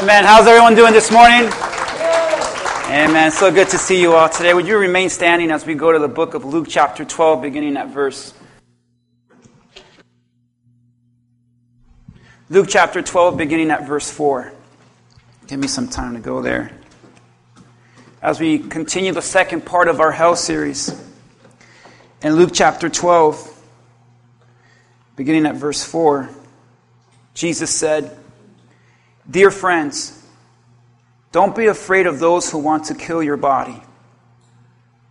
Amen. How's everyone doing this morning? Amen. So good to see you all today. Would you remain standing as we go to the book of Luke, chapter 12, beginning at verse. Luke chapter 12, beginning at verse 4. Give me some time to go there. As we continue the second part of our hell series. In Luke chapter 12, beginning at verse 4, Jesus said, Dear friends, don't be afraid of those who want to kill your body.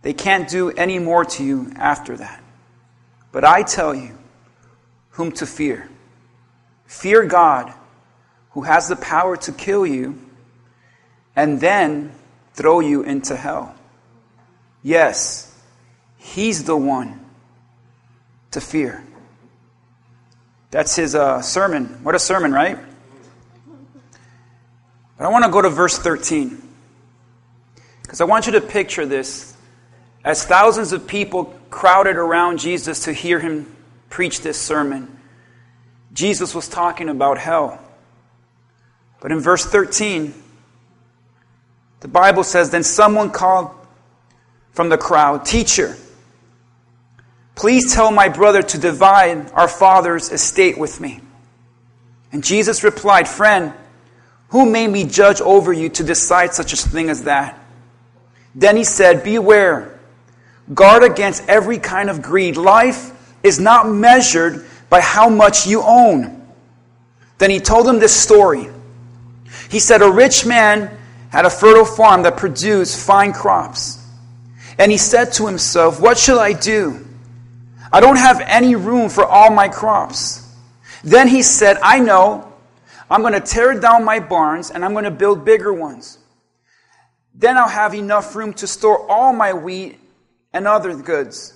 They can't do any more to you after that. But I tell you whom to fear. Fear God, who has the power to kill you and then throw you into hell. Yes, He's the one to fear. That's his uh, sermon. What a sermon, right? But I want to go to verse 13. Because I want you to picture this as thousands of people crowded around Jesus to hear him preach this sermon. Jesus was talking about hell. But in verse 13, the Bible says, Then someone called from the crowd, Teacher, please tell my brother to divide our father's estate with me. And Jesus replied, Friend, who made me judge over you to decide such a thing as that? Then he said, Beware. Guard against every kind of greed. Life is not measured by how much you own. Then he told him this story. He said, A rich man had a fertile farm that produced fine crops. And he said to himself, What shall I do? I don't have any room for all my crops. Then he said, I know. I'm going to tear down my barns and I'm going to build bigger ones. Then I'll have enough room to store all my wheat and other goods.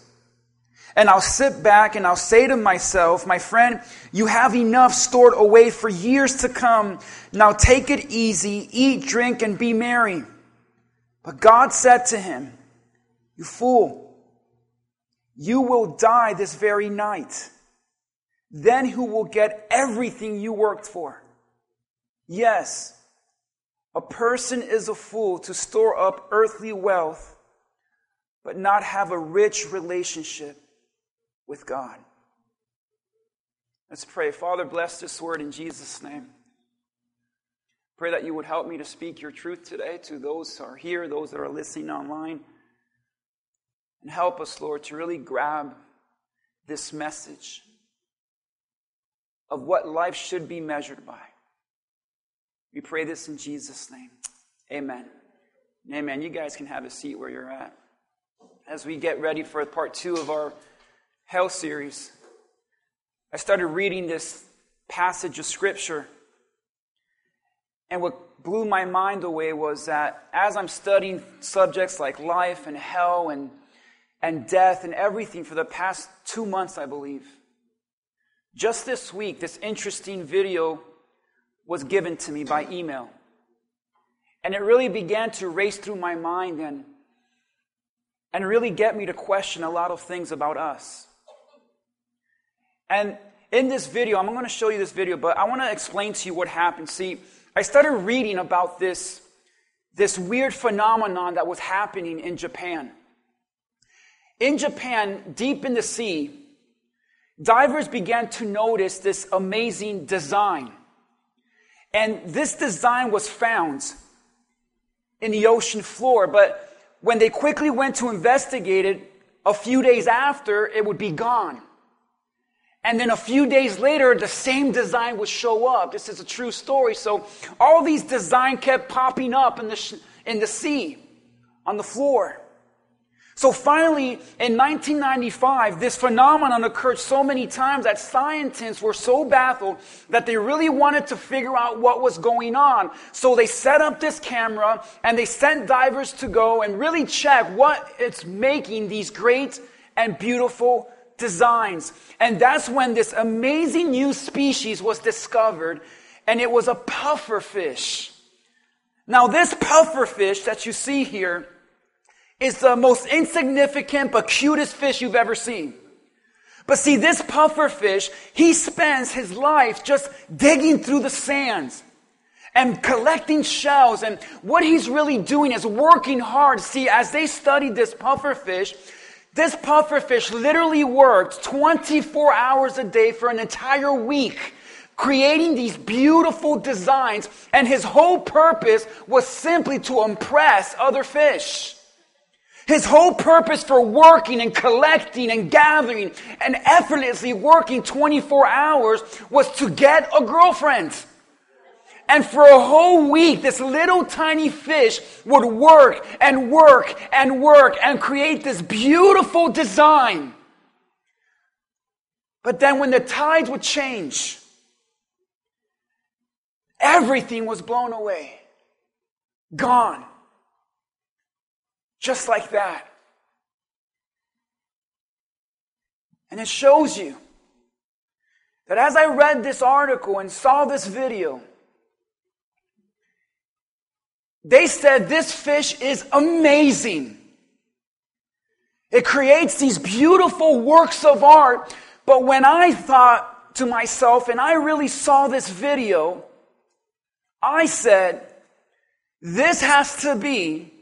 And I'll sit back and I'll say to myself, my friend, you have enough stored away for years to come. Now take it easy, eat, drink, and be merry. But God said to him, You fool, you will die this very night. Then who will get everything you worked for? Yes, a person is a fool to store up earthly wealth, but not have a rich relationship with God. Let's pray. Father, bless this word in Jesus' name. Pray that you would help me to speak your truth today to those who are here, those that are listening online. And help us, Lord, to really grab this message of what life should be measured by. We pray this in Jesus' name. Amen. Amen. You guys can have a seat where you're at. As we get ready for part two of our Hell series, I started reading this passage of Scripture. And what blew my mind away was that as I'm studying subjects like life and hell and, and death and everything for the past two months, I believe, just this week, this interesting video was given to me by email. And it really began to race through my mind and, and really get me to question a lot of things about us. And in this video, I'm going to show you this video, but I want to explain to you what happened. See, I started reading about this, this weird phenomenon that was happening in Japan. In Japan, deep in the sea, divers began to notice this amazing design. And this design was found in the ocean floor, but when they quickly went to investigate it, a few days after, it would be gone. And then a few days later, the same design would show up. This is a true story. So all these designs kept popping up in the, sh- in the sea, on the floor. So finally, in 1995, this phenomenon occurred so many times that scientists were so baffled that they really wanted to figure out what was going on. So they set up this camera and they sent divers to go and really check what it's making these great and beautiful designs. And that's when this amazing new species was discovered and it was a pufferfish. Now this pufferfish that you see here is the most insignificant but cutest fish you've ever seen. But see, this puffer fish, he spends his life just digging through the sands. and collecting shells. And what he's really doing is working hard. See, as they studied this puffer fish, this puffer fish literally worked 24 hours a day for an entire week, creating these beautiful designs. And his whole purpose was simply to impress other fish. His whole purpose for working and collecting and gathering and effortlessly working 24 hours was to get a girlfriend. And for a whole week, this little tiny fish would work and work and work and create this beautiful design. But then when the tides would change, everything was blown away. Gone. Just like that. And it shows you that as I read this article and saw this video, they said this fish is amazing. It creates these beautiful works of art. But when I thought to myself and I really saw this video, I said, this has to be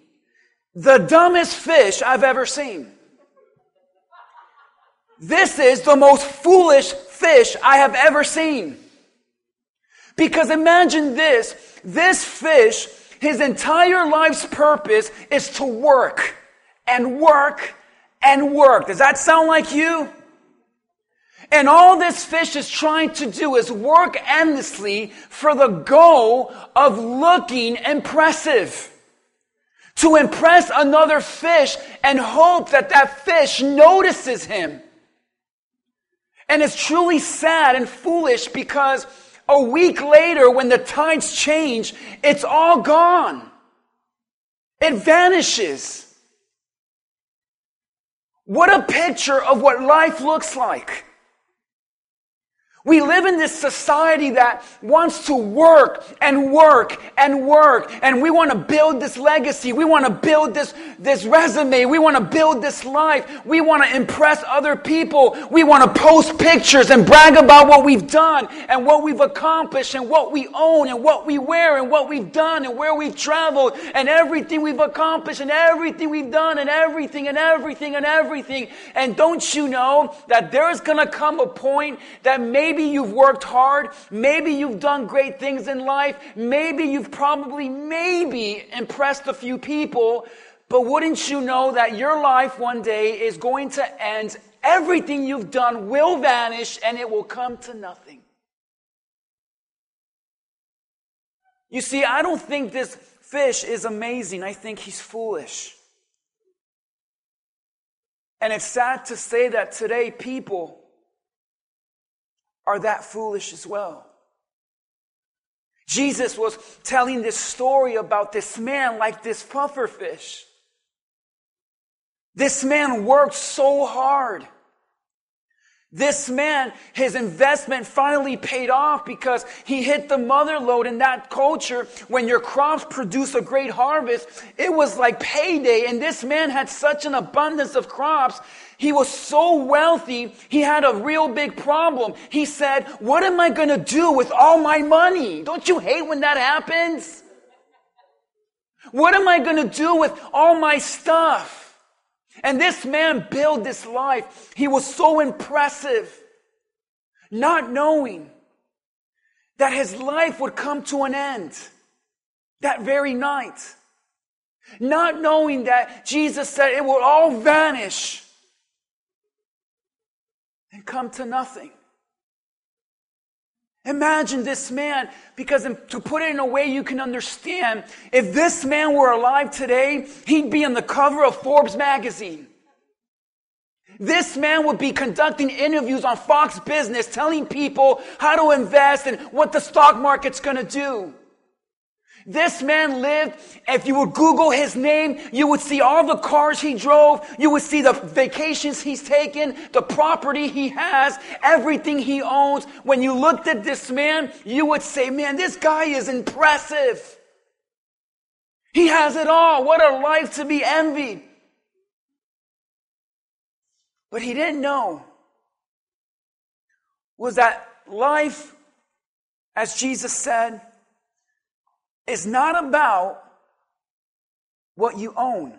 the dumbest fish I've ever seen. This is the most foolish fish I have ever seen. Because imagine this, this fish his entire life's purpose is to work and work and work. Does that sound like you? And all this fish is trying to do is work endlessly for the goal of looking impressive. To impress another fish and hope that that fish notices him. And it's truly sad and foolish because a week later, when the tides change, it's all gone. It vanishes. What a picture of what life looks like. We live in this society that wants to work and work and work, and we want to build this legacy. We want to build this, this resume. We want to build this life. We want to impress other people. We want to post pictures and brag about what we've done and what we've accomplished and what we own and what we wear and what we've done and where we've traveled and everything we've accomplished and everything we've done and everything and everything and everything. And don't you know that there is going to come a point that maybe Maybe you've worked hard. Maybe you've done great things in life. Maybe you've probably, maybe impressed a few people. But wouldn't you know that your life one day is going to end? Everything you've done will vanish and it will come to nothing. You see, I don't think this fish is amazing. I think he's foolish. And it's sad to say that today people are that foolish as well. Jesus was telling this story about this man like this puffer fish. This man worked so hard. This man, his investment finally paid off because he hit the mother lode in that culture. When your crops produce a great harvest, it was like payday. And this man had such an abundance of crops. He was so wealthy, he had a real big problem. He said, What am I going to do with all my money? Don't you hate when that happens? What am I going to do with all my stuff? And this man built this life. He was so impressive, not knowing that his life would come to an end that very night. Not knowing that Jesus said it will all vanish and come to nothing. Imagine this man, because to put it in a way you can understand, if this man were alive today, he'd be on the cover of Forbes magazine. This man would be conducting interviews on Fox Business, telling people how to invest and what the stock market's gonna do. This man lived, if you would Google his name, you would see all the cars he drove, you would see the vacations he's taken, the property he has, everything he owns. When you looked at this man, you would say, man, this guy is impressive. He has it all. What a life to be envied. But he didn't know was that life, as Jesus said, is not about what you own.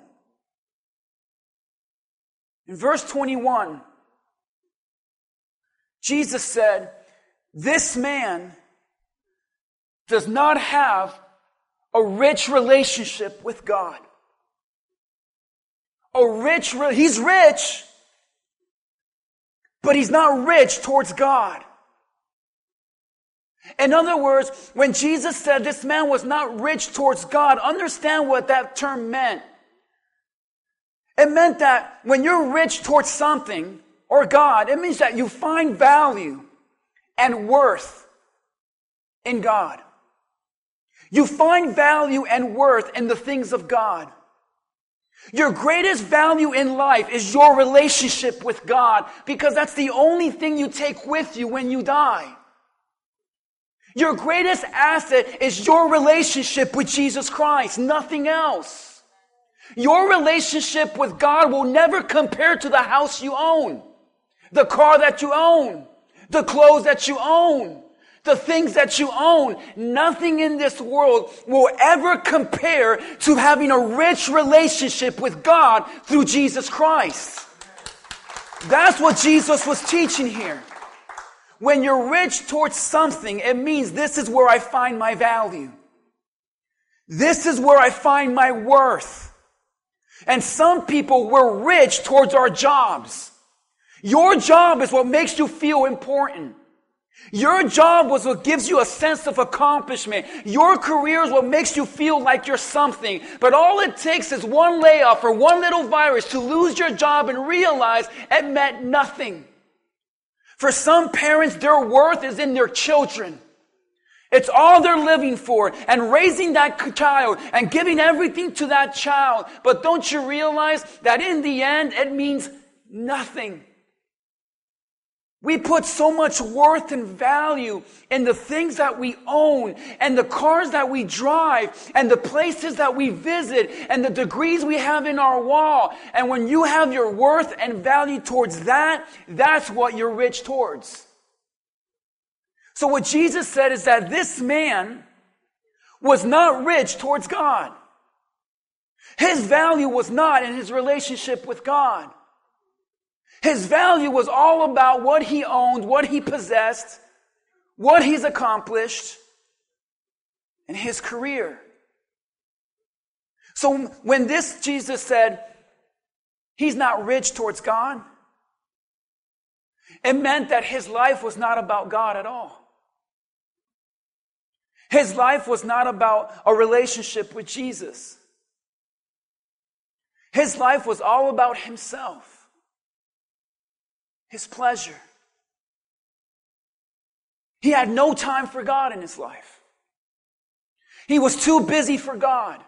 In verse 21, Jesus said, This man does not have a rich relationship with God. A rich, he's rich, but he's not rich towards God. In other words, when Jesus said this man was not rich towards God, understand what that term meant. It meant that when you're rich towards something or God, it means that you find value and worth in God. You find value and worth in the things of God. Your greatest value in life is your relationship with God because that's the only thing you take with you when you die. Your greatest asset is your relationship with Jesus Christ, nothing else. Your relationship with God will never compare to the house you own, the car that you own, the clothes that you own, the things that you own. Nothing in this world will ever compare to having a rich relationship with God through Jesus Christ. That's what Jesus was teaching here. When you're rich towards something, it means this is where I find my value. This is where I find my worth. And some people, we're rich towards our jobs. Your job is what makes you feel important. Your job was what gives you a sense of accomplishment. Your career is what makes you feel like you're something. But all it takes is one layoff or one little virus to lose your job and realize it meant nothing. For some parents, their worth is in their children. It's all they're living for and raising that child and giving everything to that child. But don't you realize that in the end, it means nothing. We put so much worth and value in the things that we own and the cars that we drive and the places that we visit and the degrees we have in our wall. And when you have your worth and value towards that, that's what you're rich towards. So what Jesus said is that this man was not rich towards God. His value was not in his relationship with God. His value was all about what he owned, what he possessed, what he's accomplished, and his career. So when this Jesus said, he's not rich towards God, it meant that his life was not about God at all. His life was not about a relationship with Jesus. His life was all about himself his pleasure. He had no time for God in his life. He was too busy for God.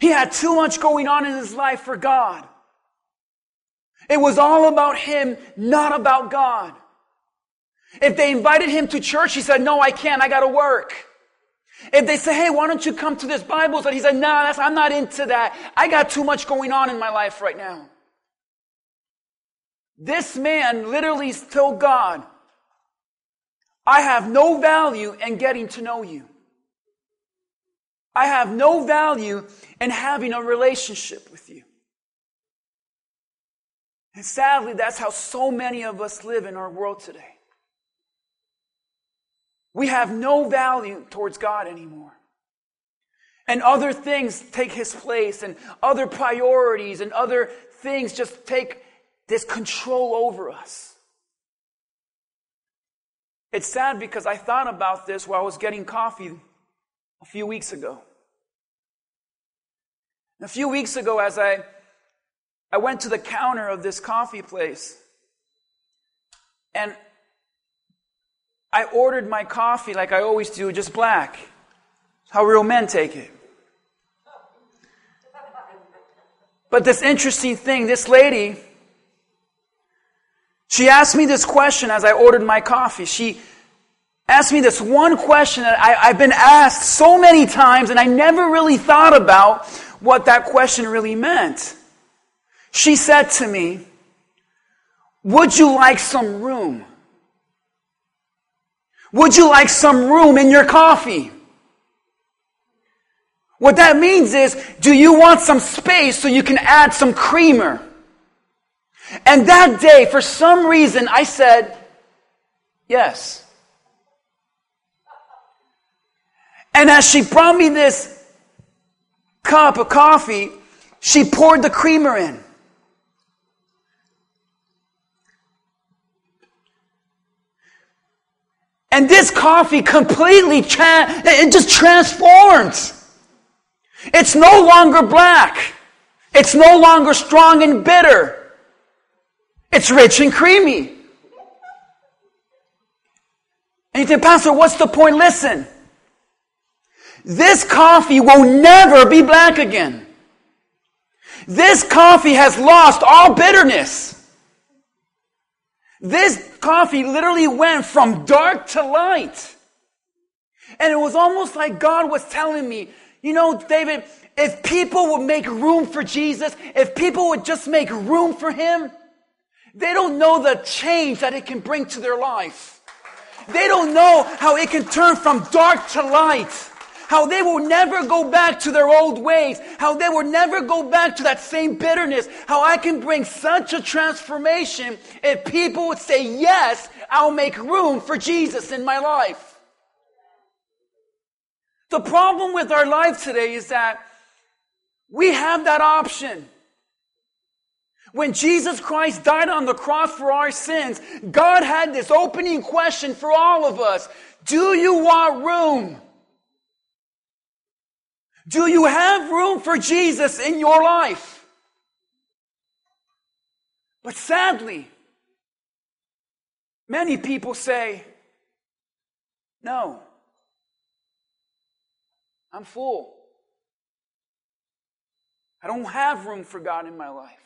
He had too much going on in his life for God. It was all about him, not about God. If they invited him to church, he said, no, I can't. I got to work. If they say, hey, why don't you come to this Bible study? He said, no, nah, I'm not into that. I got too much going on in my life right now. This man literally told God, I have no value in getting to know you. I have no value in having a relationship with you. And sadly, that's how so many of us live in our world today. We have no value towards God anymore. And other things take his place, and other priorities and other things just take this control over us. It's sad because I thought about this while I was getting coffee a few weeks ago. A few weeks ago, as I, I went to the counter of this coffee place, and I ordered my coffee like I always do, just black. How real men take it. But this interesting thing, this lady, she asked me this question as I ordered my coffee. She asked me this one question that I, have been asked so many times, and I never really thought about what that question really meant. She said to me, Would you like some room? Would you like some room in your coffee? What that means is, do you want some space so you can add some creamer? And that day, for some reason, I said, yes. And as she brought me this cup of coffee, she poured the creamer in. And this coffee completely, tra- it just transforms. It's no longer black. It's no longer strong and bitter. It's rich and creamy. And you think, Pastor, what's the point? Listen. This coffee will never be black again. This coffee has lost all bitterness. This coffee literally went from dark to light. And it was almost like God was telling me, you know, David, if people would make room for Jesus, if people would just make room for Him, they don't know the change that it can bring to their life. They don't know how it can turn from dark to light. How they will never go back to their old ways. How they will never go back to that same bitterness. How I can bring such a transformation if people would say, yes, I'll make room for Jesus in my life. The problem with our life today is that we have that option. When Jesus Christ died on the cross for our sins, God had this opening question for all of us. Do you want room? Do you have room for Jesus in your life? But sadly, many people say, no. I'm full. I don't have room for God in my life.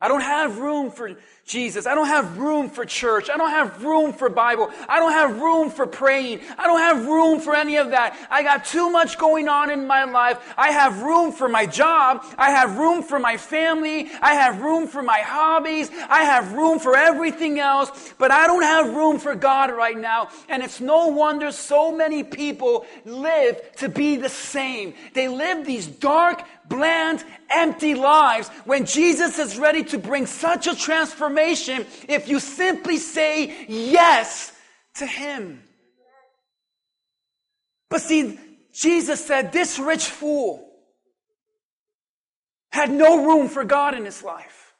I don't have room for Jesus. I don't have room for church. I don't have room for Bible. I don't have room for praying. I don't have room for any of that. I got too much going on in my life. I have room for my job. I have room for my family. I have room for my hobbies. I have room for everything else, but I don't have room for God right now. And it's no wonder so many people live to be the same. They live these dark, bland, empty lives when Jesus is ready to bring such a transformation if you simply say yes to Him. But see, Jesus said this rich fool had no room for God in his life.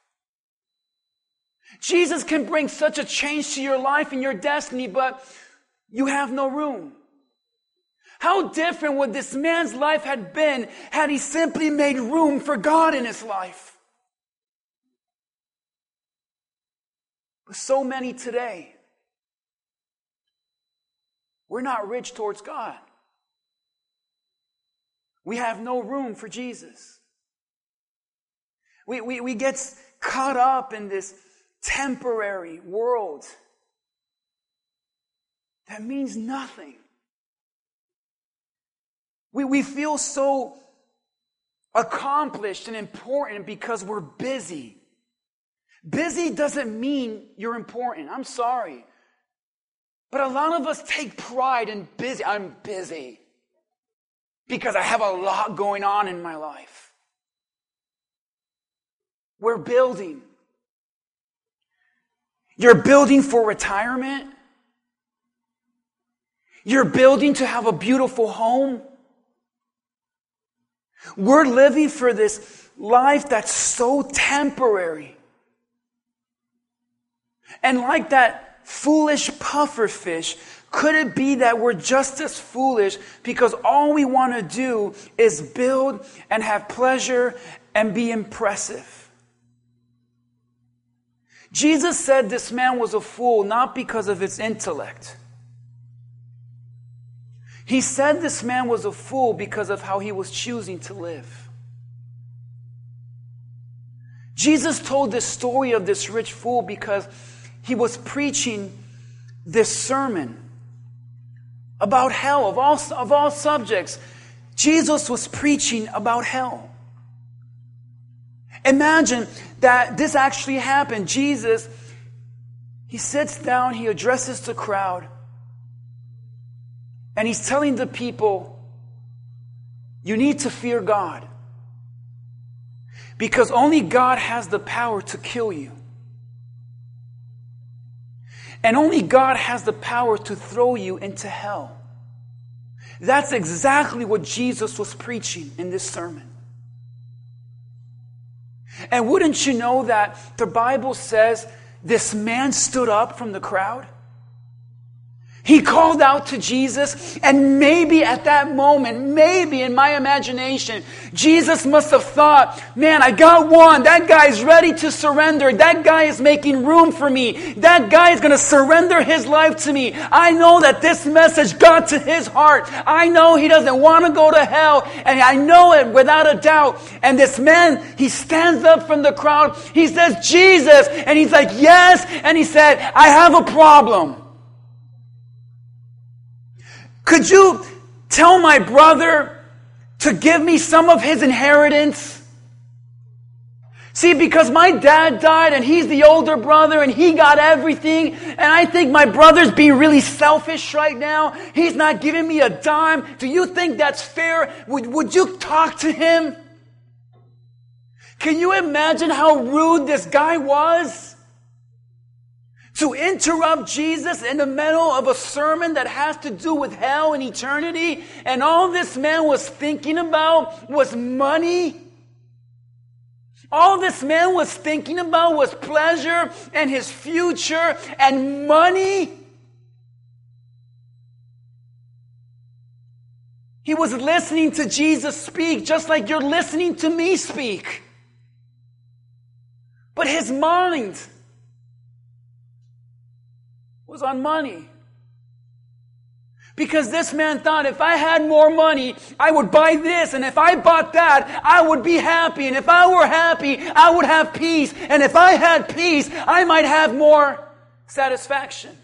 Jesus can bring such a change to your life and your destiny, but you have no room. How different would this man's life had been had he simply made room for God in his life? But so many today, we're not rich towards God. We have no room for Jesus. We, we, we get caught up in this temporary world that means nothing. We, we feel so accomplished and important because we're busy. Busy doesn't mean you're important. I'm sorry. But a lot of us take pride in busy. I'm busy because I have a lot going on in my life. We're building. You're building for retirement. You're building to have a beautiful home. We're living for this life that's so temporary. And like that foolish puffer fish, could it be that we're just as foolish because all we want to do is build and have pleasure and be impressive? Jesus said this man was a fool not because of his intellect. He said this man was a fool because of how he was choosing to live. Jesus told this story of this rich fool because he was preaching this sermon about hell, of all, of all subjects. Jesus was preaching about hell. Imagine that this actually happened. Jesus, he sits down, he addresses the crowd, and he's telling the people, You need to fear God. Because only God has the power to kill you. And only God has the power to throw you into hell. That's exactly what Jesus was preaching in this sermon. And wouldn't you know that the Bible says this man stood up from the crowd? He called out to Jesus, and maybe at that moment, maybe in my imagination, Jesus must have thought, man, I got one. That guy is ready to surrender. That guy is making room for me. That guy is going to surrender his life to me. I know that this message got to his heart. I know he doesn't want to go to hell, and I know it without a doubt. And this man, he stands up from the crowd. He says, Jesus. And he's like, yes. And he said, I have a problem. Could you tell my brother to give me some of his inheritance? See, because my dad died and he's the older brother and he got everything, and I think my brother's being really selfish right now. He's not giving me a dime. Do you think that's fair? Would, would you talk to him? Can you imagine how rude this guy was? To interrupt Jesus in the middle of a sermon that has to do with hell and eternity, and all this man was thinking about was money. All this man was thinking about was pleasure and his future and money. He was listening to Jesus speak just like you're listening to me speak. But his mind was on money. Because this man thought if I had more money, I would buy this. And if I bought that, I would be happy. And if I were happy, I would have peace. And if I had peace, I might have more satisfaction.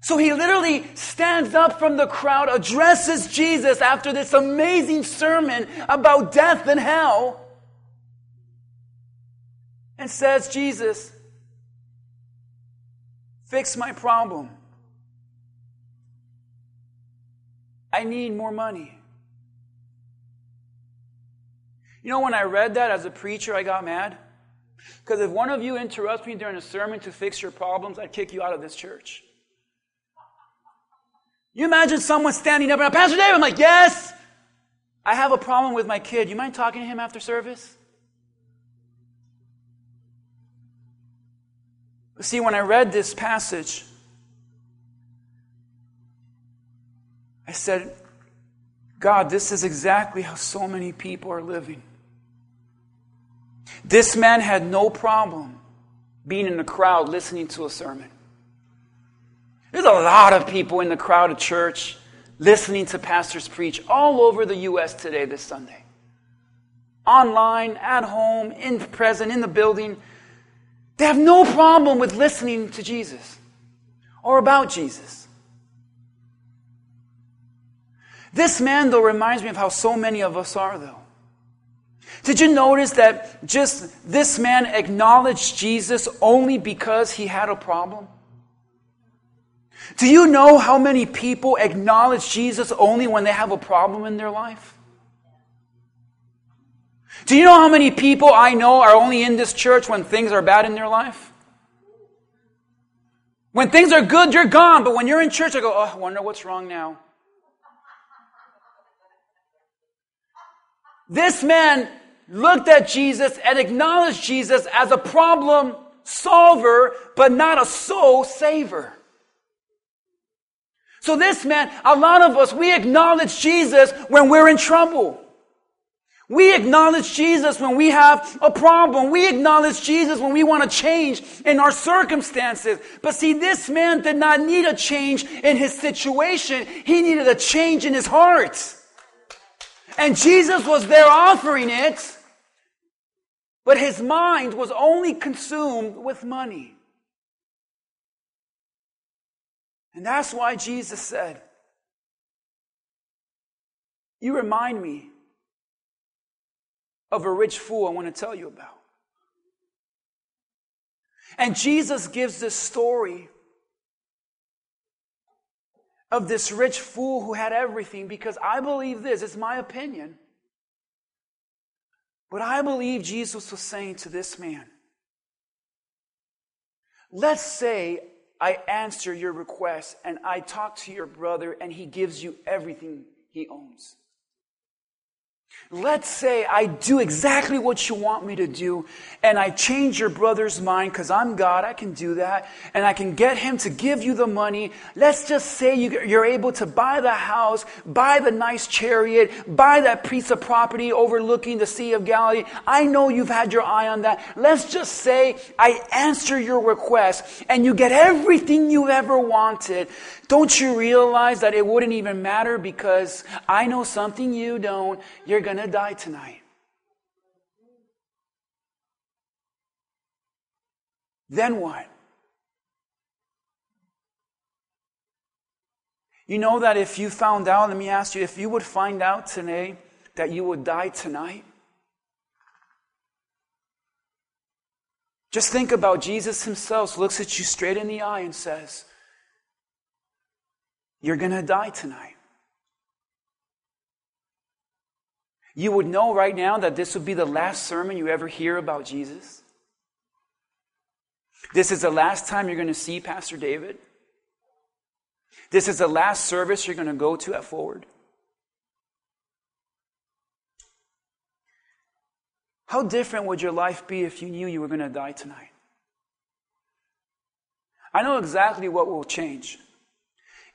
So he literally stands up from the crowd, addresses Jesus after this amazing sermon about death and hell, and says, Jesus, Fix my problem. I need more money. You know, when I read that as a preacher, I got mad. Because if one of you interrupts me during a sermon to fix your problems, I'd kick you out of this church. You imagine someone standing up and Pastor David, I'm like, yes, I have a problem with my kid. You mind talking to him after service? See, when I read this passage, I said, God, this is exactly how so many people are living. This man had no problem being in the crowd listening to a sermon. There's a lot of people in the crowd of church listening to pastors preach all over the U.S. today, this Sunday. Online, at home, in present, in the building. They have no problem with listening to Jesus or about Jesus. This man, though, reminds me of how so many of us are, though. Did you notice that just this man acknowledged Jesus only because he had a problem? Do you know how many people acknowledge Jesus only when they have a problem in their life? Do you know how many people I know are only in this church when things are bad in their life? When things are good, you're gone. But when you're in church, I go, oh, I wonder what's wrong now. This man looked at Jesus and acknowledged Jesus as a problem solver, but not a soul saver. So this man, a lot of us, we acknowledge Jesus when we're in trouble. We acknowledge Jesus when we have a problem. We acknowledge Jesus when we want to change in our circumstances. But see, this man did not need a change in his situation. He needed a change in his heart. And Jesus was there offering it. But his mind was only consumed with money. And that's why Jesus said, You remind me of a rich fool I want to tell you about. And Jesus gives this story of this rich fool who had everything because I believe this, it's my opinion. But I believe Jesus was saying to this man, let's say I answer your request and I talk to your brother and he gives you everything he owns. Let's say I do exactly what you want me to do, and I change your brother's mind because I'm God, I can do that, and I can get him to give you the money. Let's just say you're able to buy the house, buy the nice chariot, buy that piece of property overlooking the Sea of Galilee. I know you've had your eye on that. Let's just say I answer your request, and you get everything you ever wanted. Don't you realize that it wouldn't even matter because I know something you don't? You're going to die tonight. Then what? You know that if you found out, let me ask you, if you would find out today that you would die tonight, just think about Jesus himself looks at you straight in the eye and says, You're going to die tonight. you would know right now that this would be the last sermon you ever hear about Jesus. This is the last time you're going to see Pastor David. This is the last service you're going to go to at Forward. How different would your life be if you knew you were going to die tonight? I know exactly what will change.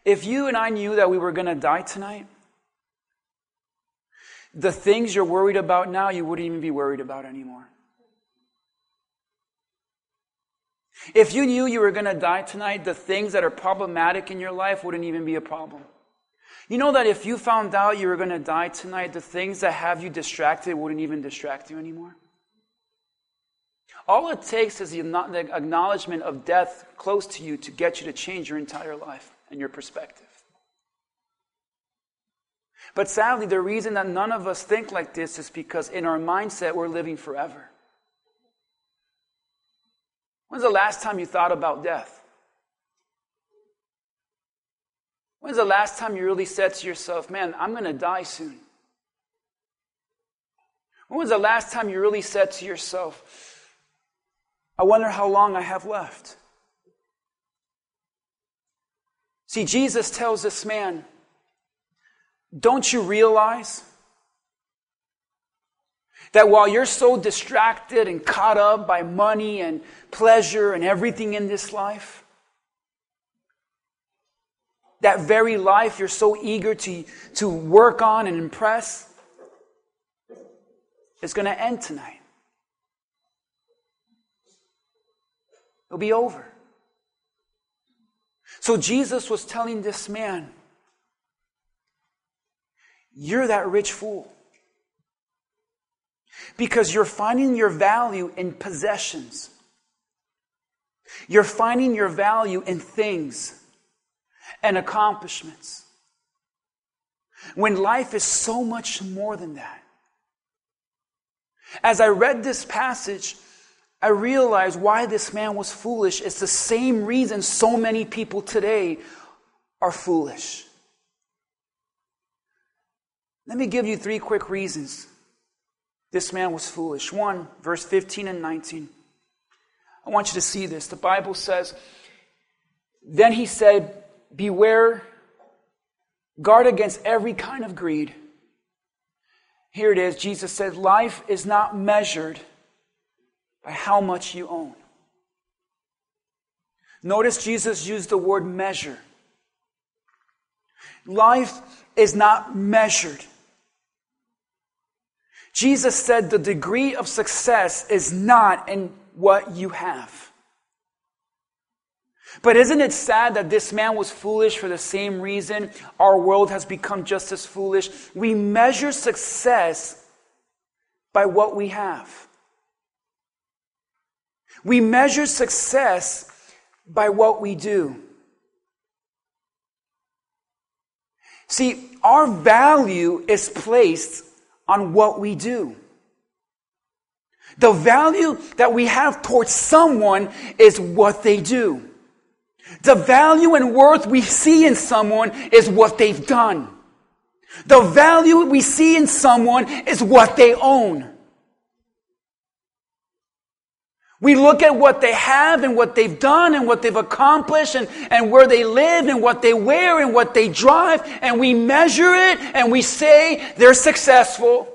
If you and I knew that we were going to die tonight, the things you're worried about now, you wouldn't even be worried about anymore. If you knew you were going to die tonight, the things that are problematic in your life wouldn't even be a problem. You know that if you found out you were going to die tonight, the things that have you distracted wouldn't even distract you anymore? All it takes is the acknowledgement of death close to you to get you to change your entire life and your perspective. But sadly, the reason that none of us think like this is because in our mindset, we're living forever. When's the last time you thought about death? When's the last time you really said to yourself, man, I'm going to die soon? When was the last time you really said to yourself, I wonder how long I have left? See, Jesus tells this man, don't you realize that while you're so distracted and caught up by money and pleasure and everything in this life, that very life you're so eager to, to work on and impress is going to end tonight. It'll be over. So Jesus was telling this man, you're that rich fool. Because you're finding your value in possessions. You're finding your value in things and accomplishments. When life is so much more than that. As I read this passage, I realize why this man was foolish. It's the same reason so many people today are foolish. Let me give you three quick reasons this man was foolish. One, verse 15 and 19. I want you to see this. The Bible says, Then he said, Beware, guard against every kind of greed. Here it is. Jesus said, Life is not measured by how much you own. Notice Jesus used the word measure. Life is not measured Jesus said the degree of success is not in what you have. But isn't it sad that this man was foolish for the same reason our world has become just as foolish? We measure success by what we have. We measure success by what we do. See, our value is placed on what we do. The value that we have towards someone is what they do. The value and worth we see in someone is what they've done. The value we see in someone is what they own. We look at what they have and what they've done and what they've accomplished and, and where they live and what they wear and what they drive and we measure it and we say they're successful.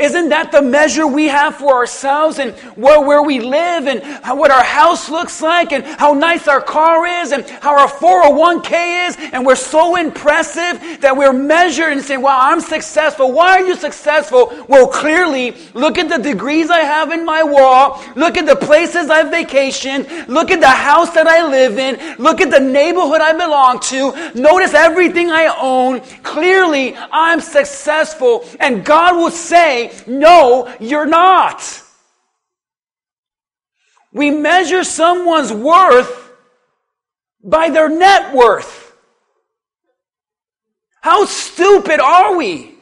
Isn't that the measure we have for ourselves and where, where we live and how, what our house looks like and how nice our car is and how our 401k is? And we're so impressive that we're measured and say, wow, I'm successful. Why are you successful? Well, clearly, look at the degrees I have in my wall. Look at the places I've vacationed. Look at the house that I live in. Look at the neighborhood I belong to. Notice everything I own. Clearly, I'm successful. And God will say, no, you're not. We measure someone's worth by their net worth. How stupid are we?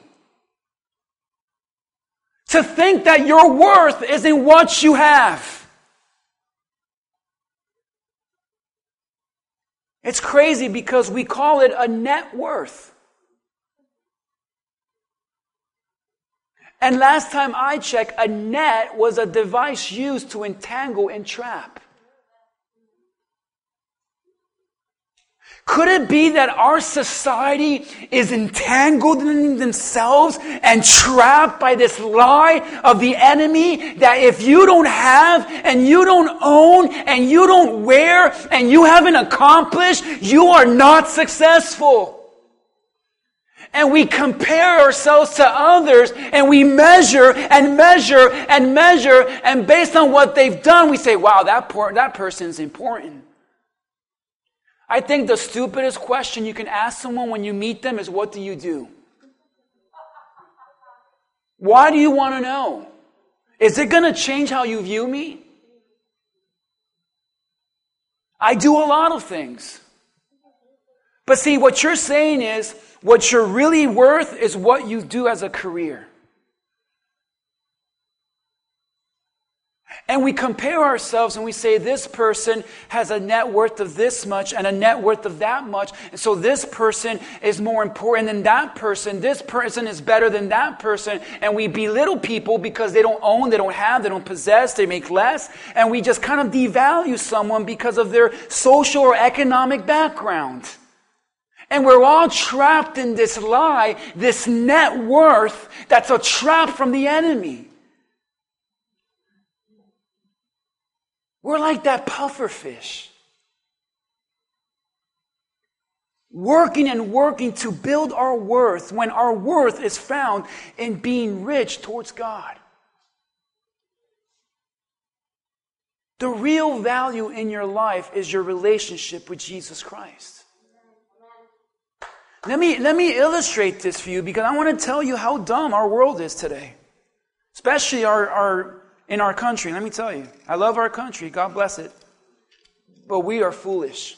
To think that your worth is in what you have. It's crazy because we call it a net worth. And last time I checked, a net was a device used to entangle and trap. Could it be that our society is entangled in themselves and trapped by this lie of the enemy that if you don't have and you don't own and you don't wear and you haven't accomplished, you are not successful? And we compare ourselves to others and we measure and measure and measure and based on what they've done we say wow that poor, that person's important. I think the stupidest question you can ask someone when you meet them is what do you do? Why do you want to know? Is it going to change how you view me? I do a lot of things but see what you're saying is what you're really worth is what you do as a career. And we compare ourselves and we say this person has a net worth of this much and a net worth of that much. And so this person is more important than that person. This person is better than that person. And we belittle people because they don't own, they don't have, they don't possess, they make less. And we just kind of devalue someone because of their social or economic background. And we're all trapped in this lie, this net worth that's a trap from the enemy. We're like that puffer fish. Working and working to build our worth when our worth is found in being rich towards God. The real value in your life is your relationship with Jesus Christ. Let me, let me illustrate this for you because I want to tell you how dumb our world is today. Especially our, our, in our country. Let me tell you. I love our country. God bless it. But we are foolish.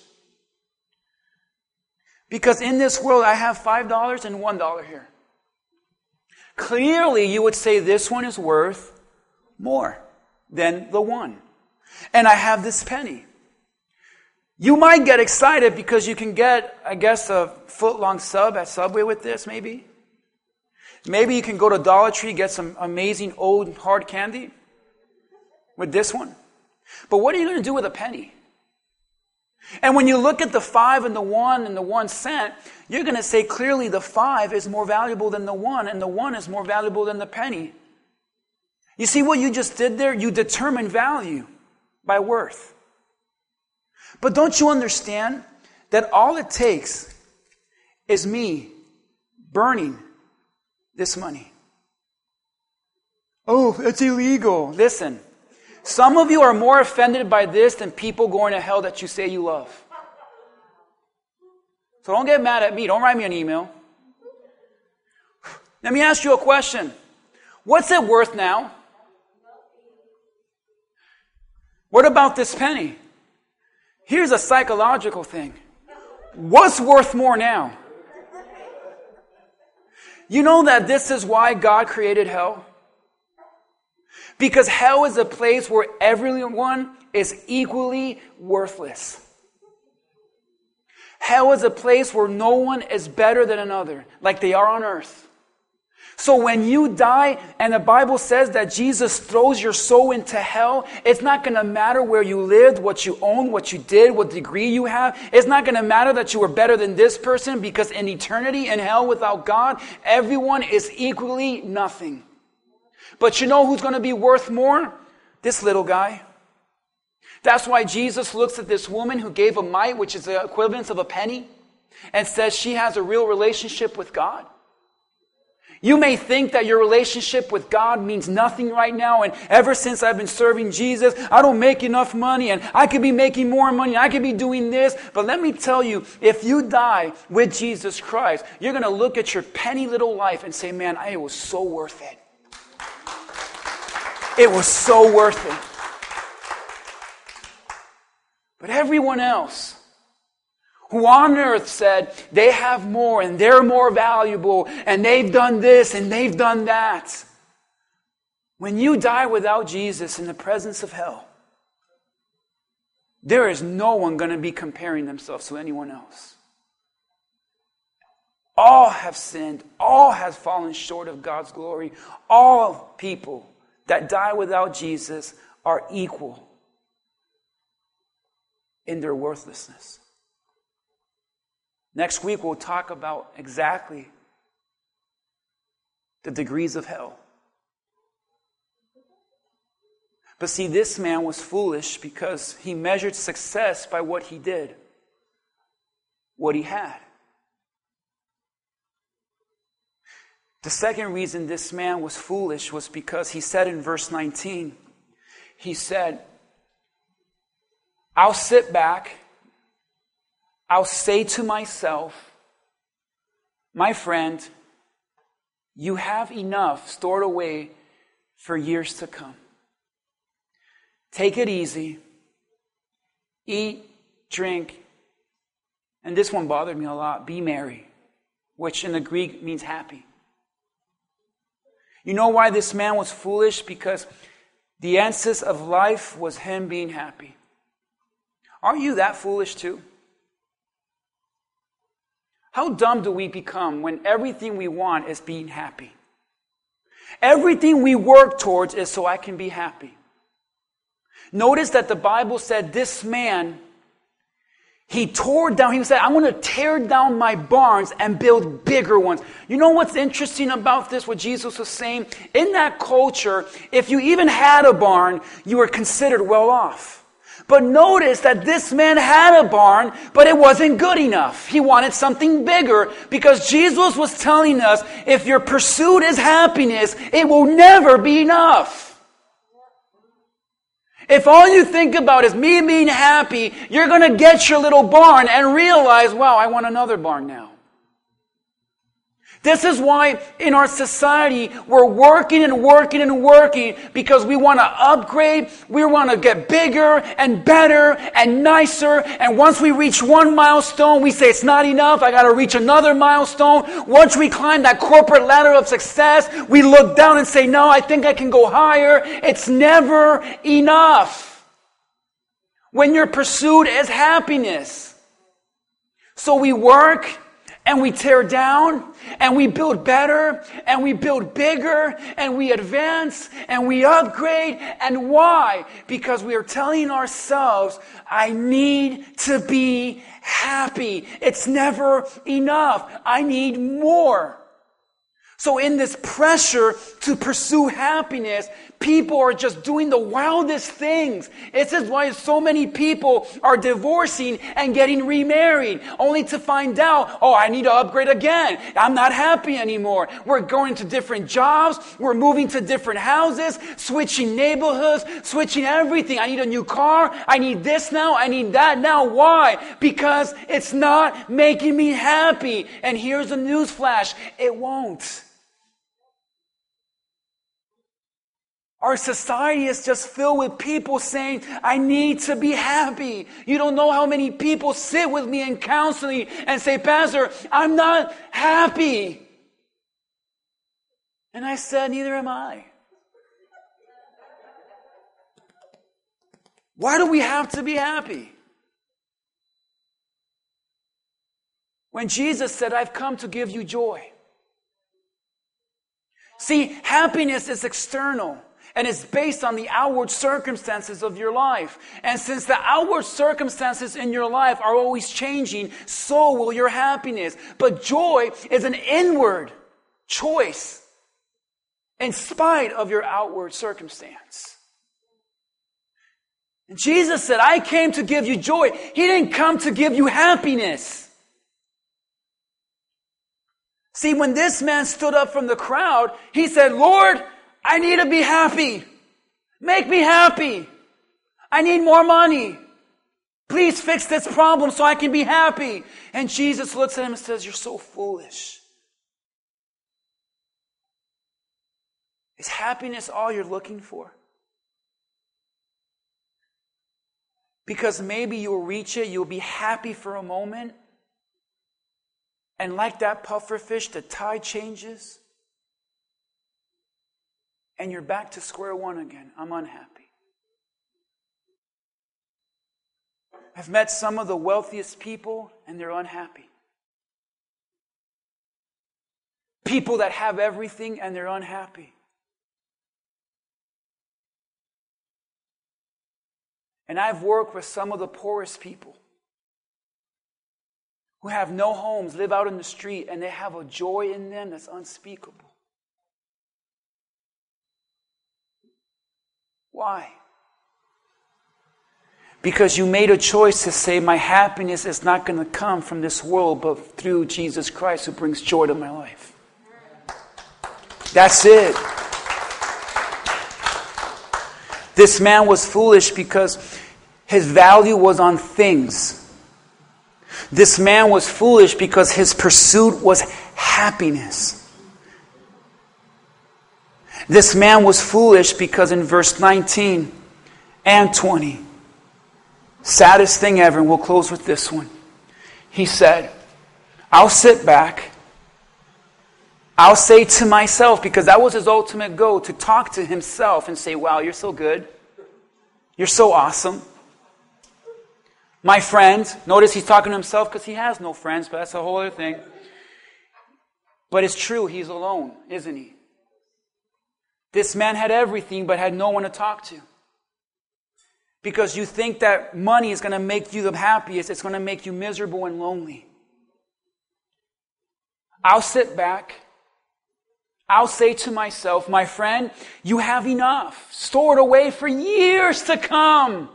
Because in this world, I have $5 and $1 here. Clearly, you would say this one is worth more than the one. And I have this penny. You might get excited because you can get, I guess, a foot long sub at Subway with this, maybe. Maybe you can go to Dollar Tree, get some amazing old hard candy with this one. But what are you going to do with a penny? And when you look at the five and the one and the one cent, you're going to say clearly the five is more valuable than the one, and the one is more valuable than the penny. You see what you just did there? You determine value by worth. But don't you understand that all it takes is me burning this money? Oh, it's illegal. Listen, some of you are more offended by this than people going to hell that you say you love. So don't get mad at me. Don't write me an email. Let me ask you a question. What's it worth now? What about this penny? Here's a psychological thing. What's worth more now? You know that this is why God created hell? Because hell is a place where everyone is equally worthless. Hell is a place where no one is better than another, like they are on earth. So when you die and the Bible says that Jesus throws your soul into hell, it's not going to matter where you lived, what you own, what you did, what degree you have. It's not going to matter that you were better than this person because in eternity in hell without God, everyone is equally nothing. But you know who's going to be worth more? This little guy. That's why Jesus looks at this woman who gave a mite, which is the equivalent of a penny, and says she has a real relationship with God. You may think that your relationship with God means nothing right now, and ever since I've been serving Jesus, I don't make enough money, and I could be making more money, I could be doing this. But let me tell you, if you die with Jesus Christ, you're going to look at your penny little life and say, Man, it was so worth it. It was so worth it. But everyone else, who on earth said they have more and they're more valuable and they've done this and they've done that. When you die without Jesus in the presence of hell, there is no one going to be comparing themselves to anyone else. All have sinned, all have fallen short of God's glory. All people that die without Jesus are equal in their worthlessness. Next week, we'll talk about exactly the degrees of hell. But see, this man was foolish because he measured success by what he did, what he had. The second reason this man was foolish was because he said in verse 19, he said, I'll sit back I'll say to myself, my friend, you have enough stored away for years to come. Take it easy. Eat, drink, and this one bothered me a lot be merry, which in the Greek means happy. You know why this man was foolish? Because the essence of life was him being happy. Are you that foolish too? How dumb do we become when everything we want is being happy? Everything we work towards is so I can be happy. Notice that the Bible said this man, he tore down, he said, I want to tear down my barns and build bigger ones. You know what's interesting about this, what Jesus was saying? In that culture, if you even had a barn, you were considered well off. But notice that this man had a barn, but it wasn't good enough. He wanted something bigger because Jesus was telling us if your pursuit is happiness, it will never be enough. If all you think about is me being happy, you're going to get your little barn and realize, wow, I want another barn now. This is why in our society we're working and working and working because we want to upgrade, we want to get bigger and better and nicer. And once we reach one milestone, we say it's not enough, I got to reach another milestone. Once we climb that corporate ladder of success, we look down and say, no, I think I can go higher. It's never enough. When your pursuit is happiness. So we work and we tear down and we build better and we build bigger and we advance and we upgrade. And why? Because we are telling ourselves, I need to be happy. It's never enough. I need more. So in this pressure to pursue happiness, people are just doing the wildest things. This is why so many people are divorcing and getting remarried, only to find out, oh, I need to upgrade again. I'm not happy anymore. We're going to different jobs. We're moving to different houses, switching neighborhoods, switching everything. I need a new car. I need this now. I need that now. Why? Because it's not making me happy. And here's a news flash. It won't. Our society is just filled with people saying, I need to be happy. You don't know how many people sit with me in counseling and say, Pastor, I'm not happy. And I said, Neither am I. Why do we have to be happy? When Jesus said, I've come to give you joy. See, happiness is external and it's based on the outward circumstances of your life. And since the outward circumstances in your life are always changing, so will your happiness. But joy is an inward choice in spite of your outward circumstance. And Jesus said, I came to give you joy. He didn't come to give you happiness. See, when this man stood up from the crowd, he said, Lord, I need to be happy. Make me happy. I need more money. Please fix this problem so I can be happy. And Jesus looks at him and says, You're so foolish. Is happiness all you're looking for? Because maybe you'll reach it, you'll be happy for a moment. And like that puffer fish, the tide changes and you're back to square one again. I'm unhappy. I've met some of the wealthiest people, and they're unhappy. People that have everything, and they're unhappy. And I've worked with some of the poorest people who have no homes, live out in the street, and they have a joy in them that's unspeakable. Why? Because you made a choice to say, My happiness is not going to come from this world, but through Jesus Christ who brings joy to my life. That's it. This man was foolish because his value was on things. This man was foolish because his pursuit was happiness. This man was foolish because in verse 19 and 20, saddest thing ever, and we'll close with this one. He said, I'll sit back. I'll say to myself, because that was his ultimate goal, to talk to himself and say, Wow, you're so good. You're so awesome. My friend, notice he's talking to himself because he has no friends, but that's a whole other thing. But it's true, he's alone, isn't he? This man had everything but had no one to talk to. Because you think that money is going to make you the happiest, it's going to make you miserable and lonely. I'll sit back. I'll say to myself, my friend, you have enough stored away for years to come.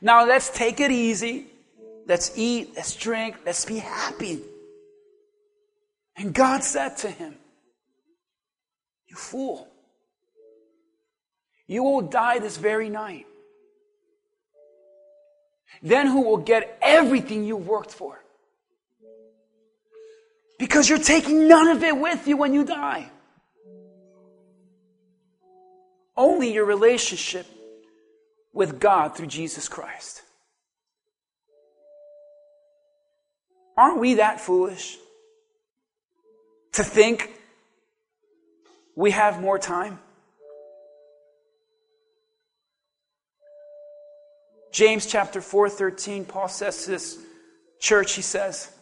Now let's take it easy. Let's eat, let's drink, let's be happy. And God said to him, You fool. You will die this very night. Then who will get everything you worked for? Because you're taking none of it with you when you die. Only your relationship with God through Jesus Christ. Aren't we that foolish to think we have more time? James chapter 4, 13, Paul says to this church, he says,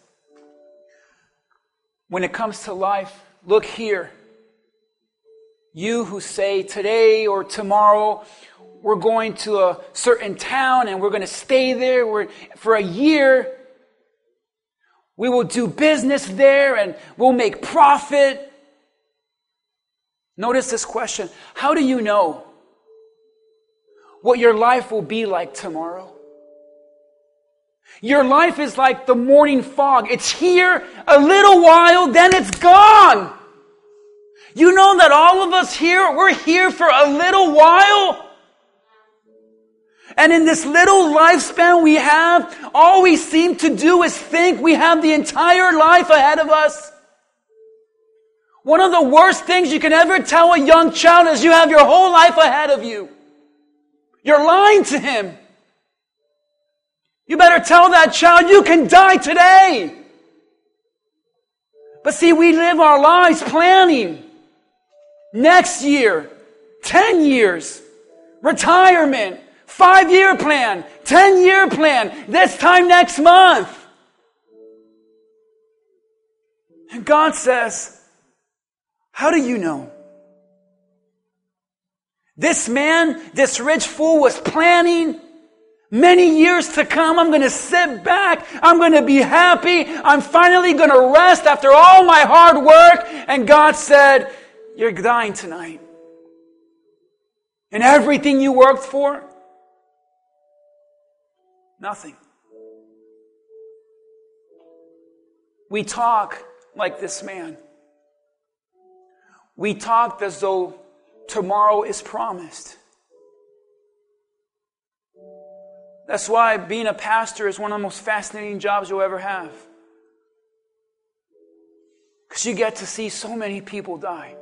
when it comes to life, look here. You who say today or tomorrow, we're going to a certain town and we're going to stay there for a year. We will do business there and we'll make profit. Notice this question How do you know what your life will be like tomorrow. Your life is like the morning fog. It's here a little while, then it's gone. You know that all of us here, we're here for a little while. And in this little lifespan we have, all we seem to do is think we have the entire life ahead of us. One of the worst things you can ever tell a young child is you have your whole life ahead of you. You're lying to him. You better tell that child you can die today. But see, we live our lives planning next year, 10 years, retirement, Five year plan, 10 year plan, this time next month. And God says, How do you know? This man, this rich fool was planning many years to come. I'm going to sit back. I'm going to be happy. I'm finally going to rest after all my hard work. And God said, You're dying tonight. And everything you worked for? Nothing. We talk like this man. We talk as though tomorrow is promised. That's why being a pastor is one of the most fascinating jobs you'll ever have. Because you get to see so many people die.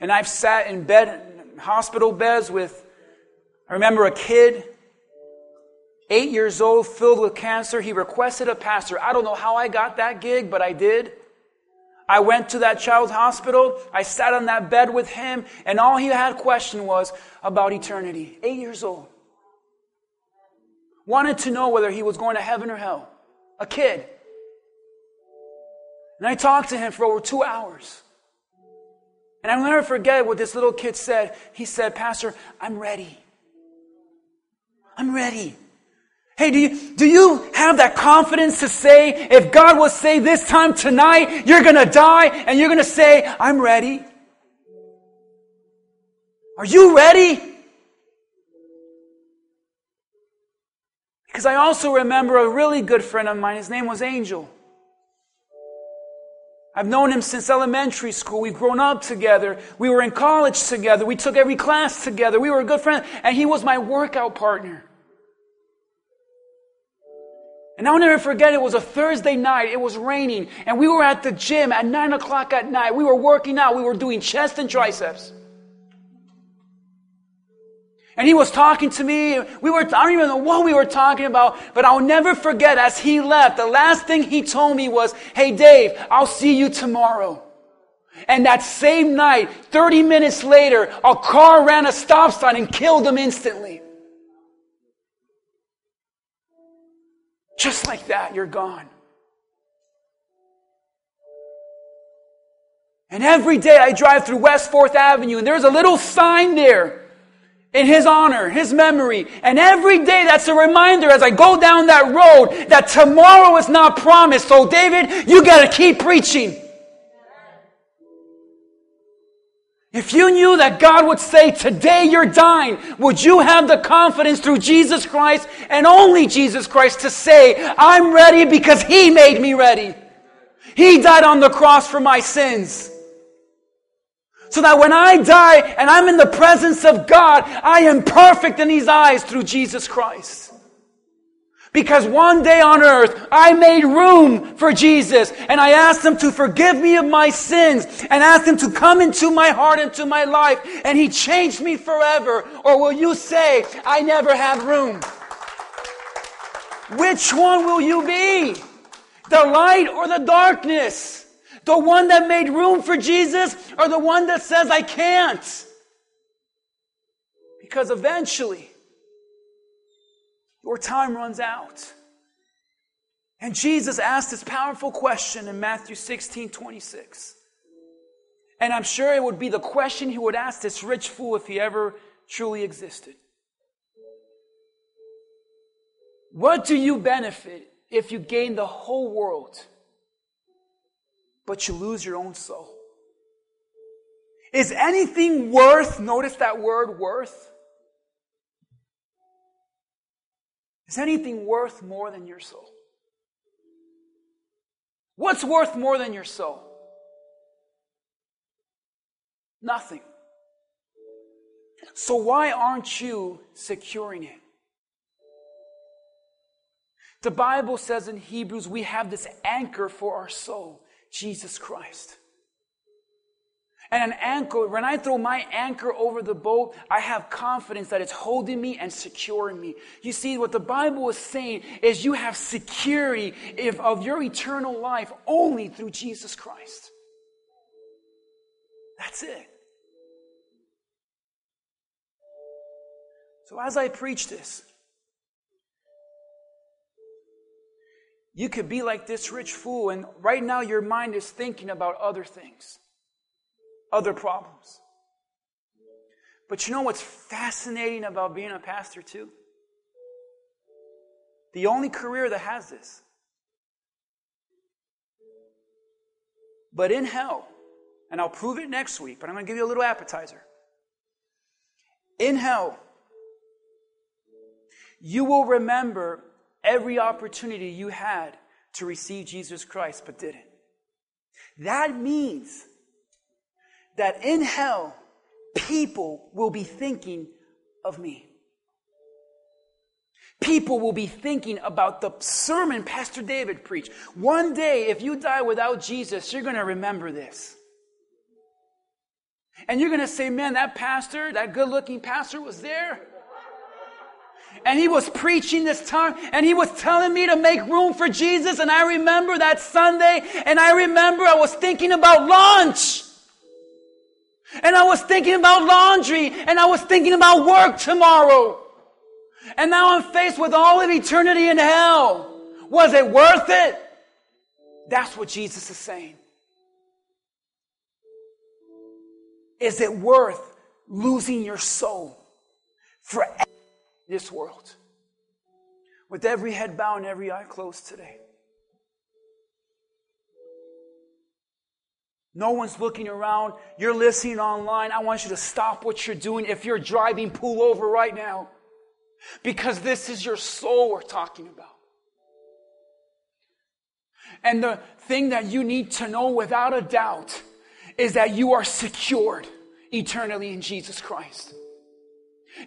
And I've sat in bed, hospital beds with, I remember a kid, eight years old, filled with cancer. He requested a pastor. I don't know how I got that gig, but I did. I went to that child's hospital. I sat on that bed with him, and all he had question was about eternity. Eight years old. Wanted to know whether he was going to heaven or hell. A kid. And I talked to him for over two hours. And I'll never forget what this little kid said. He said, Pastor, I'm ready. I'm ready. Hey, do you, do you have that confidence to say, if God will say this time tonight, you're gonna die, and you're gonna say, I'm ready? Are you ready? Because I also remember a really good friend of mine, his name was Angel. I've known him since elementary school. We've grown up together. We were in college together. We took every class together. We were a good friend. And he was my workout partner. And I'll never forget, it was a Thursday night. It was raining. And we were at the gym at 9 o'clock at night. We were working out. We were doing chest and triceps. And he was talking to me. We were, I don't even know what we were talking about, but I'll never forget as he left, the last thing he told me was, Hey Dave, I'll see you tomorrow. And that same night, 30 minutes later, a car ran a stop sign and killed him instantly. Just like that, you're gone. And every day I drive through West 4th Avenue and there's a little sign there in his honor, his memory. And every day that's a reminder as I go down that road that tomorrow is not promised. So David, you gotta keep preaching. If you knew that God would say, today you're dying, would you have the confidence through Jesus Christ and only Jesus Christ to say, I'm ready because He made me ready. He died on the cross for my sins. So that when I die and I'm in the presence of God, I am perfect in His eyes through Jesus Christ. Because one day on earth, I made room for Jesus and I asked Him to forgive me of my sins and asked Him to come into my heart, into my life, and He changed me forever. Or will you say, I never had room? Which one will you be? The light or the darkness? The one that made room for Jesus or the one that says, I can't? Because eventually, your time runs out. And Jesus asked this powerful question in Matthew 16 26. And I'm sure it would be the question he would ask this rich fool if he ever truly existed. What do you benefit if you gain the whole world, but you lose your own soul? Is anything worth, notice that word worth, Is anything worth more than your soul? What's worth more than your soul? Nothing. So why aren't you securing it? The Bible says in Hebrews we have this anchor for our soul, Jesus Christ. And an anchor, when I throw my anchor over the boat, I have confidence that it's holding me and securing me. You see, what the Bible is saying is you have security of your eternal life only through Jesus Christ. That's it. So as I preach this, you could be like this rich fool, and right now your mind is thinking about other things, other problems. But you know what's fascinating about being a pastor, too? The only career that has this. But in hell, and I'll prove it next week, but I'm going to give you a little appetizer. In hell, you will remember every opportunity you had to receive Jesus Christ but didn't. That means that in hell, people will be thinking of me. People will be thinking about the sermon Pastor David preached. One day, if you die without Jesus, you're going to remember this. And you're going to say, man, that pastor, that good looking pastor was there. And he was preaching this time and he was telling me to make room for Jesus. And I remember that Sunday and I remember I was thinking about lunch. And I was thinking about laundry and I was thinking about work tomorrow. And now I'm faced with all of eternity in hell. Was it worth it? That's what Jesus is saying. Is it worth losing your soul for this world? With every head bowed and every eye closed today. No one's looking around. You're listening online. I want you to stop what you're doing. If you're driving, pull over right now. Because this is your soul we're talking about. And the thing that you need to know without a doubt is that you are secured eternally in Jesus Christ.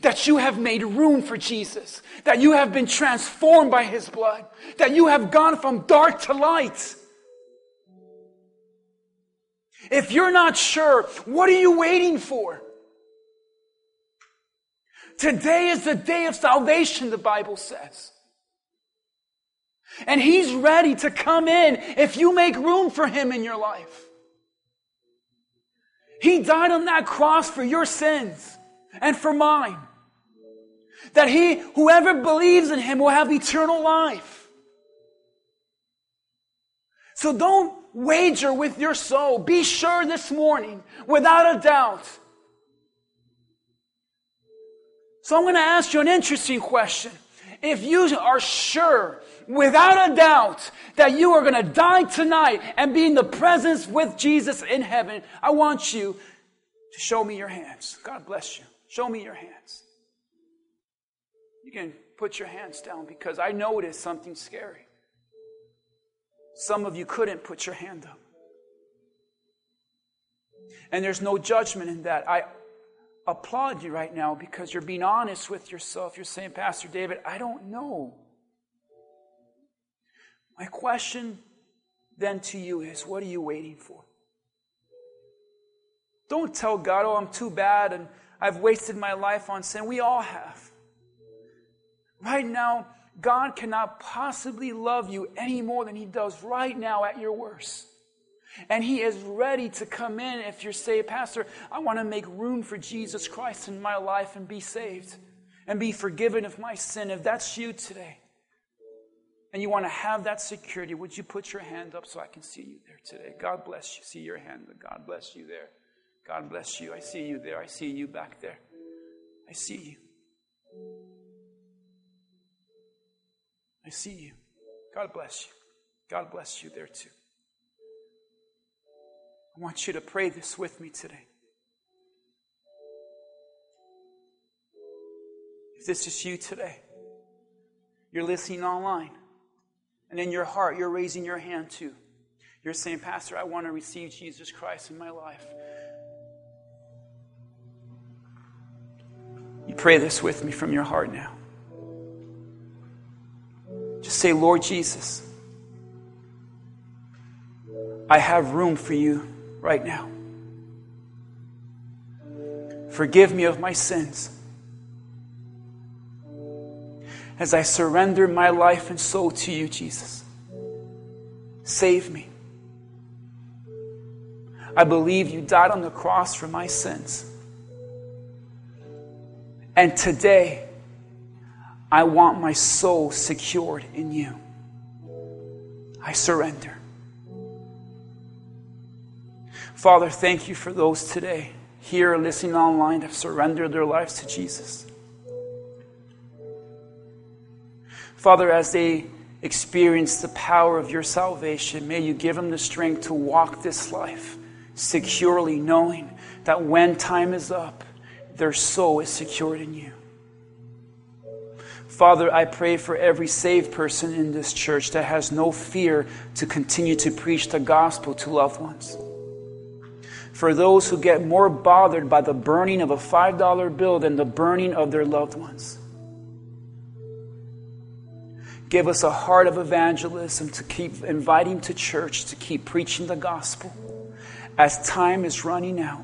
That you have made room for Jesus. That you have been transformed by His blood. That you have gone from dark to light. If you're not sure, what are you waiting for? Today is the day of salvation, the Bible says. And He's ready to come in if you make room for Him in your life. He died on that cross for your sins and for mine. That He, whoever believes in Him, will have eternal life. So don't wager with your soul. Be sure this morning, without a doubt, so I'm going to ask you an interesting question. If you are sure, without a doubt, that you are going to die tonight and be in the presence with Jesus in heaven, I want you to show me your hands. God bless you. Show me your hands. You can put your hands down because I know it is something scary. Some of you couldn't put your hand up. And there's no judgment in that. I applaud you right now because you're being honest with yourself. You're saying, Pastor David, I don't know. My question then to you is what are you waiting for? Don't tell God, oh, I'm too bad and I've wasted my life on sin. We all have. Right now, God cannot possibly love you any more than He does right now at your worst. And He is ready to come in if you're saved. Pastor, I want to make room for Jesus Christ in my life and be saved and be forgiven of my sin. If that's you today and you want to have that security, would you put your hand up so I can see you there today? God bless you. See your hand. God bless you there. God bless you. I see you there. I see you back there. I see you. I see you. God bless you. God bless you there too. I want you to pray this with me today. If this is you today, you're listening online, and in your heart, you're raising your hand too. You're saying, Pastor, I want to receive Jesus Christ in my life. You pray this with me from your heart now. Say, Lord Jesus, I have room for you right now. Forgive me of my sins. As I surrender my life and soul to you, Jesus, save me. I believe you died on the cross for my sins. And today, I want my soul secured in you. I surrender. Father, thank you for those today here listening online have surrendered their lives to Jesus. Father, as they experience the power of your salvation, may you give them the strength to walk this life securely, knowing that when time is up, their soul is secured in you. Father, I pray for every saved person in this church that has no fear to continue to preach the gospel to loved ones. For those who get more bothered by the burning of a $5 bill than the burning of their loved ones. Give us a heart of evangelism to keep inviting to church, to keep preaching the gospel as time is running out.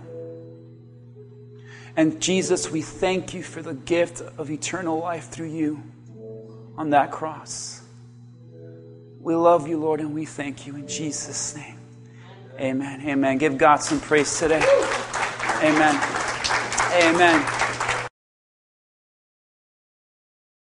And Jesus, we thank you for the gift of eternal life through you on that cross. We love you, Lord, and we thank you in Jesus' name. Amen. Amen. Give God some praise today. Amen. Amen.